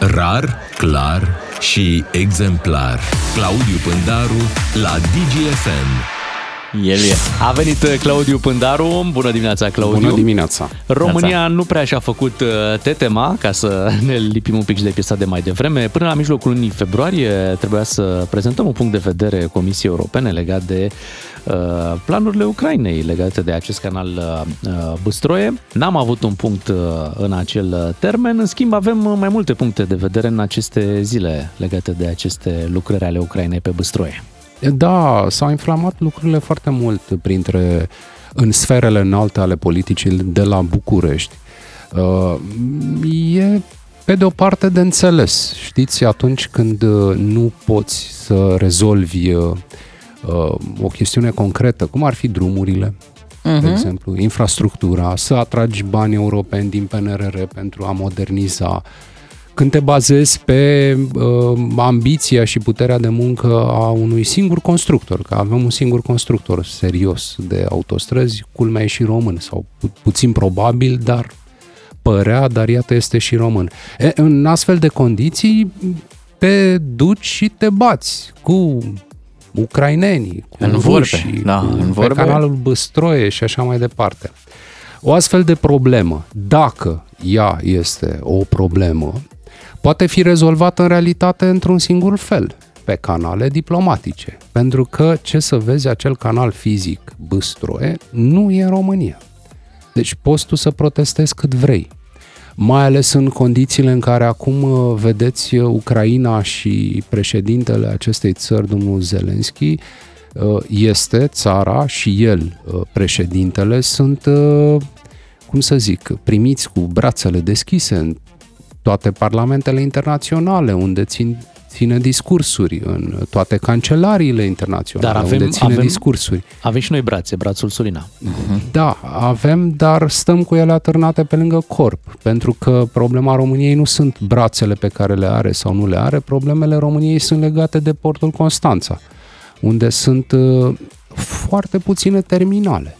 Rar, clar și exemplar. Claudiu Pândaru la DGFM. El e. A venit uh, Claudiu Pândaru. Bună dimineața, Claudiu. Bună dimineața. România nu prea și-a făcut uh, tetema, ca să ne lipim un pic și de piesa de mai devreme. Până la mijlocul lunii februarie trebuia să prezentăm un punct de vedere Comisiei Europene legat de uh, planurile Ucrainei legate de acest canal uh, Băstroie. N-am avut un punct uh, în acel termen, în schimb avem mai multe puncte de vedere în aceste zile legate de aceste lucrări ale Ucrainei pe Băstroie. Da, s-au inflamat lucrurile foarte mult printre în sferele înalte ale politicii de la București. Uh, e pe de o parte de înțeles. Știți, atunci când uh, nu poți să rezolvi uh, o chestiune concretă, cum ar fi drumurile, uh-huh. de mhm. exemplu, infrastructura, să atragi bani europeni din PNRR pentru a moderniza când te bazezi pe uh, ambiția și puterea de muncă a unui singur constructor, că avem un singur constructor serios de autostrăzi, culmea e și român, sau pu- puțin probabil, dar părea, dar iată este și român. E, în astfel de condiții te duci și te bați cu ucrainenii, cu în vorbe, da, cu, în vorbe. pe canalul Băstroie și așa mai departe. O astfel de problemă, dacă ea este o problemă, poate fi rezolvată în realitate într-un singur fel, pe canale diplomatice. Pentru că, ce să vezi, acel canal fizic Băstroe nu e în România. Deci poți tu să protestezi cât vrei. Mai ales în condițiile în care acum uh, vedeți uh, Ucraina și președintele acestei țări, domnul Zelenski, uh, este țara și el, președintele, sunt, cum să zic, primiți cu brațele deschise în toate parlamentele internaționale, unde țin, ține discursuri, în toate cancelariile internaționale, dar avem, unde ține avem, discursuri. Avem și noi brațe, brațul Sulina. Uh-huh. Da, avem, dar stăm cu ele atârnate pe lângă corp, pentru că problema României nu sunt brațele pe care le are sau nu le are, problemele României sunt legate de portul Constanța, unde sunt uh, foarte puține terminale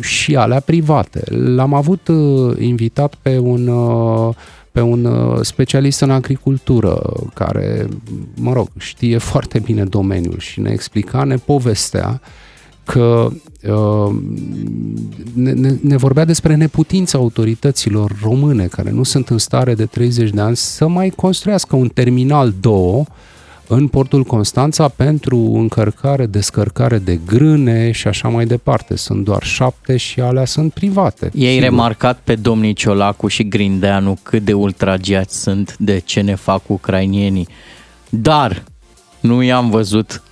și alea private. L-am avut uh, invitat pe un uh, pe un uh, specialist în agricultură care, mă rog, știe foarte bine domeniul și ne explica, ne povestea că uh, ne, ne, ne vorbea despre neputința autorităților române care nu sunt în stare de 30 de ani să mai construiască un terminal 2 în portul Constanța pentru încărcare, descărcare de grâne și așa mai departe. Sunt doar șapte și alea sunt private. Ei remarcat pe domnii Ciolacu și Grindeanu cât de ultragiați sunt de ce ne fac ucrainienii. Dar nu i-am văzut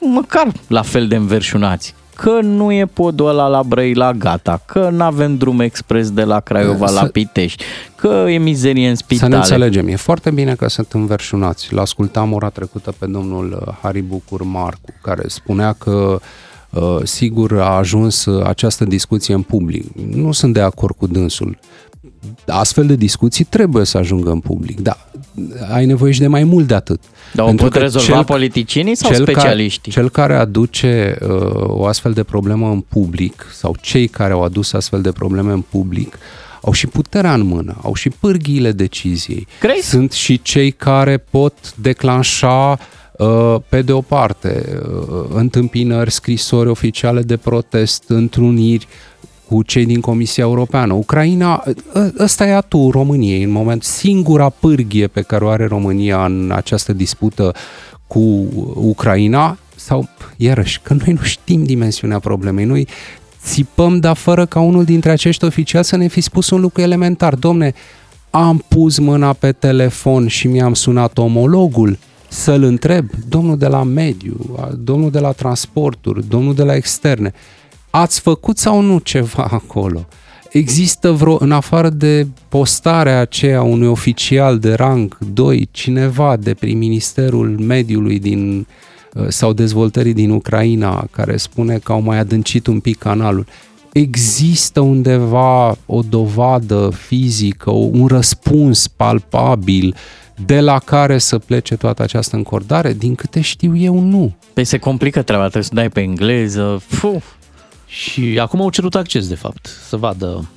măcar la fel de înverșunați că nu e podul ăla la Brăila gata, că nu avem drum expres de la Craiova să, la Pitești, că e mizerie în spitale. Să ne înțelegem, e foarte bine că sunt înverșunați. L-ascultam ora trecută pe domnul uh, Harry Bucur Marcu, care spunea că uh, sigur a ajuns uh, această discuție în public. Nu sunt de acord cu dânsul astfel de discuții trebuie să ajungă în public. Da, ai nevoie și de mai mult de atât. Dar o pot rezolva cel, politicienii sau cel specialiștii? Ca, cel care aduce uh, o astfel de problemă în public sau cei care au adus astfel de probleme în public au și puterea în mână, au și pârghiile deciziei. Crezi? Sunt și cei care pot declanșa uh, pe de o parte, uh, întâmpinări, scrisori oficiale de protest, întruniri, cu cei din Comisia Europeană. Ucraina, ă, ăsta e atul României în moment, singura pârghie pe care o are România în această dispută cu Ucraina, sau, iarăși, că noi nu știm dimensiunea problemei, noi țipăm, dar fără ca unul dintre acești oficiali să ne fi spus un lucru elementar. Domne, am pus mâna pe telefon și mi-am sunat omologul să-l întreb, domnul de la mediu, domnul de la transporturi, domnul de la externe, ați făcut sau nu ceva acolo? Există vreo, în afară de postarea aceea unui oficial de rang 2, cineva de prin Ministerul Mediului din, uh, sau Dezvoltării din Ucraina care spune că au mai adâncit un pic canalul. Există undeva o dovadă fizică, un răspuns palpabil de la care să plece toată această încordare? Din câte știu eu, nu. Păi se complică treaba, trebuie să dai pe engleză. Puh. Și acum au cerut acces, de fapt, să vadă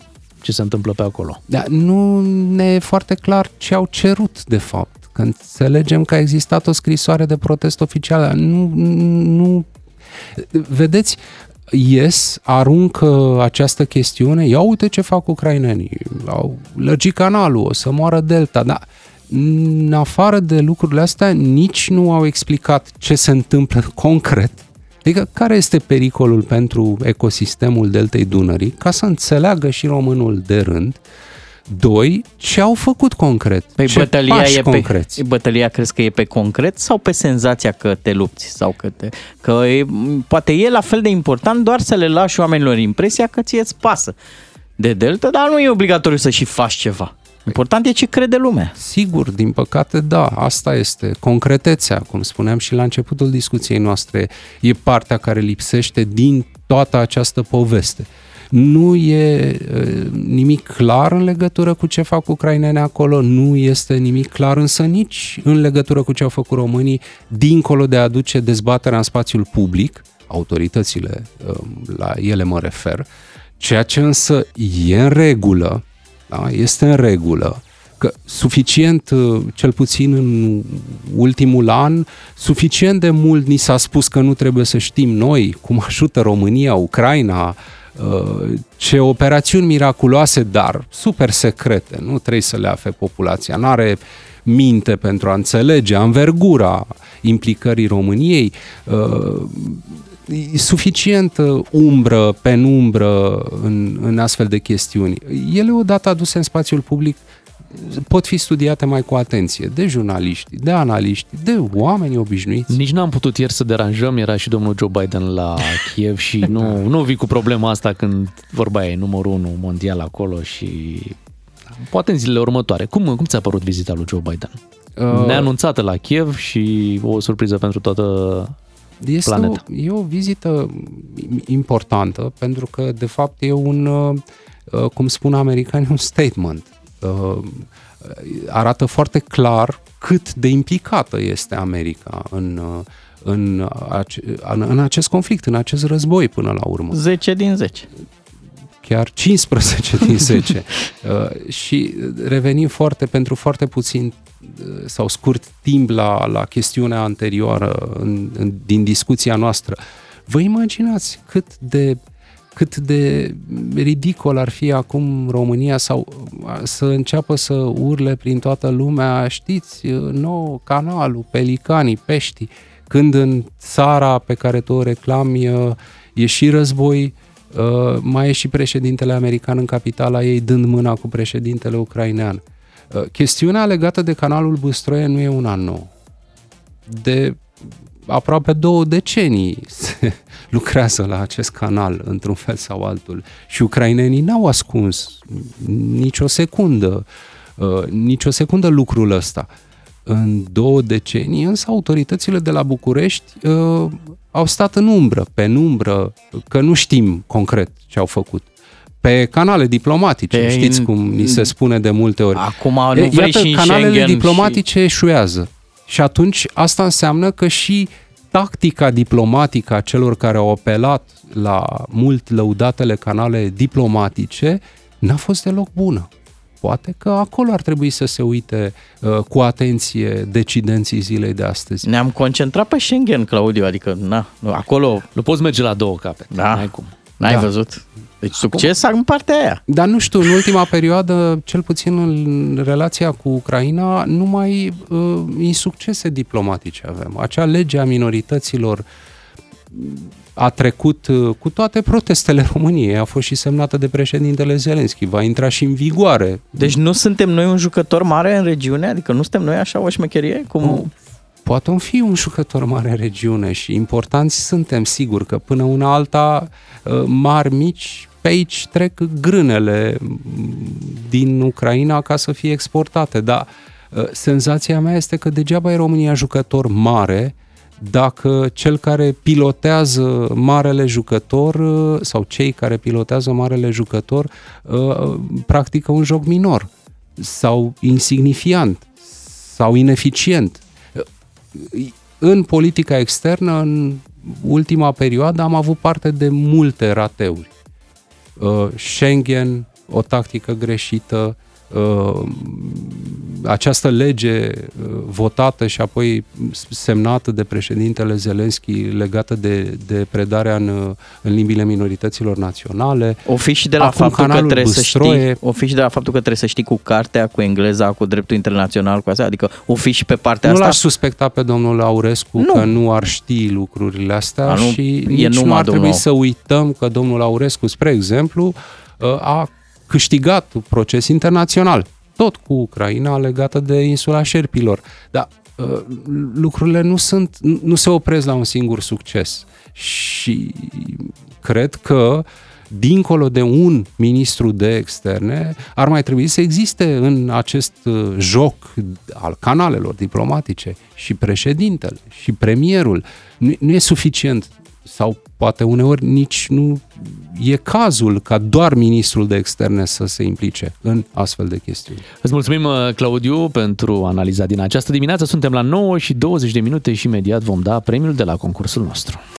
ce se întâmplă pe acolo. Da, nu ne e foarte clar ce au cerut, de fapt. Că înțelegem că a existat o scrisoare de protest oficială. Nu, nu... Vedeți, ies, aruncă această chestiune, ia uite ce fac ucrainenii, au lărgit canalul, o să moară delta, dar în afară de lucrurile astea, nici nu au explicat ce se întâmplă concret. Adică care este pericolul pentru ecosistemul deltei Dunării, ca să înțeleagă și românul de rând, Doi, ce au făcut concret? Păi ce bătălia, pași e concreți? pe, bătălia crezi că e pe concret sau pe senzația că te lupți? Sau că, te, că e, poate e la fel de important doar să le lași oamenilor impresia că ție îți pasă de delta, dar nu e obligatoriu să și faci ceva. Important e ce crede lumea. Sigur, din păcate, da, asta este. Concretețea, cum spuneam și la începutul discuției noastre, e partea care lipsește din toată această poveste. Nu e nimic clar în legătură cu ce fac ucrainene acolo, nu este nimic clar însă nici în legătură cu ce au făcut românii, dincolo de a aduce dezbaterea în spațiul public, autoritățile, la ele mă refer, ceea ce însă e în regulă, da? este în regulă, că suficient, cel puțin în ultimul an, suficient de mult ni s-a spus că nu trebuie să știm noi cum ajută România, Ucraina, ce operațiuni miraculoase, dar super secrete, nu trebuie să le afe populația, nu are minte pentru a înțelege anvergura implicării României, suficient umbră, penumbră în, în astfel de chestiuni. Ele odată aduse în spațiul public pot fi studiate mai cu atenție de jurnaliști, de analiști, de oameni obișnuiți. Nici n-am putut ieri să deranjăm, era și domnul Joe Biden la Kiev și nu, nu vii cu problema asta când vorba e numărul unu mondial acolo și poate în zilele următoare. Cum, cum ți-a părut vizita lui Joe Biden? Uh, Neanunțată la Kiev și o surpriză pentru toată este planeta. O, e o vizită importantă pentru că de fapt e un, uh, cum spun americanii, un statement Uh, arată foarte clar cât de implicată este America în, uh, în, în acest conflict, în acest război până la urmă. 10 din 10 chiar 15 din 10. uh, și revenim foarte, pentru foarte puțin sau scurt timp la, la chestiunea anterioară în, în, din discuția noastră. Vă imaginați cât de cât de ridicol ar fi acum România sau să înceapă să urle prin toată lumea, știți, nou canalul, pelicanii, peștii, când în țara pe care tu o reclami e și război, mai e și președintele american în capitala ei dând mâna cu președintele ucrainean. Chestiunea legată de canalul Băstroie nu e una nouă. De aproape două decenii se lucrează la acest canal într-un fel sau altul și ucrainenii n-au ascuns nicio secundă, uh, nicio secundă lucrul ăsta. În două decenii, însă, autoritățile de la București uh, au stat în umbră, pe umbră, că nu știm concret ce au făcut pe canale diplomatice, pe știți in... cum ni se spune de multe ori. Acum nu e, vrei Iată, și canalele diplomatice și... eșuează. Și atunci asta înseamnă că și tactica diplomatică a celor care au apelat la mult lăudatele canale diplomatice n-a fost deloc bună. Poate că acolo ar trebui să se uite uh, cu atenție decidenții zilei de astăzi. Ne-am concentrat pe Schengen, Claudiu, adică na, acolo... Nu poți merge la două capete. Da. N-ai cum. N-ai da. văzut? Deci succes Acum, în partea aia. Dar nu știu, în ultima perioadă, cel puțin în relația cu Ucraina, numai uh, insuccese diplomatice avem. Acea lege a minorităților a trecut uh, cu toate protestele României, a fost și semnată de președintele Zelenski, va intra și în vigoare. Deci nu suntem noi un jucător mare în regiune? Adică nu suntem noi așa o șmecherie? Cum... Poate fi un jucător mare în regiune și importanți suntem, sigur, că până una alta, uh, mari, mici, pe aici trec grânele din Ucraina ca să fie exportate, dar uh, senzația mea este că degeaba e România jucător mare dacă cel care pilotează marele jucător uh, sau cei care pilotează marele jucător uh, practică un joc minor sau insignifiant sau ineficient. În politica externă, în ultima perioadă, am avut parte de multe rateuri Uh, Schengen, o tactică greșită, uh, această lege uh, votată și apoi semnată de președintele Zelenski legată de, de predarea în, uh, în limbile minorităților naționale. O fi și de la Acum faptul că canalul trebuie Băstroie- să știi, o fi și de la faptul că trebuie să știi cu cartea, cu engleza, cu dreptul internațional, cu asta, adică o fi și pe partea Nu asta. l-aș suspecta pe domnul Aurescu Nu. că nu ar ști lucrurile astea A, nu, și e nici nu numai ar trebui domnul- să uităm că domnul Aurescu, spre exemplu, a câștigat un proces internațional, tot cu Ucraina legată de insula Șerpilor. Dar uh, lucrurile nu sunt, nu se opresc la un singur succes. Și cred că dincolo de un ministru de externe, ar mai trebui să existe în acest uh, joc al canalelor diplomatice și președintele și premierul. Nu, nu e suficient sau poate uneori nici nu e cazul ca doar ministrul de externe să se implice în astfel de chestiuni. Îți mulțumim, uh, Claudiu, pentru analiza din această dimineață. Suntem la 9 și 20 de minute și imediat vom da premiul de la concursul nostru.